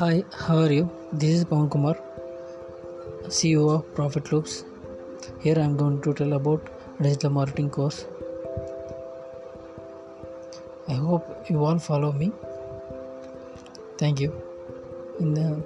Hi, how are you? This is Pavan Kumar, CEO of Profit Loops. Here I am going to tell about digital marketing course. I hope you all follow me. Thank you. In the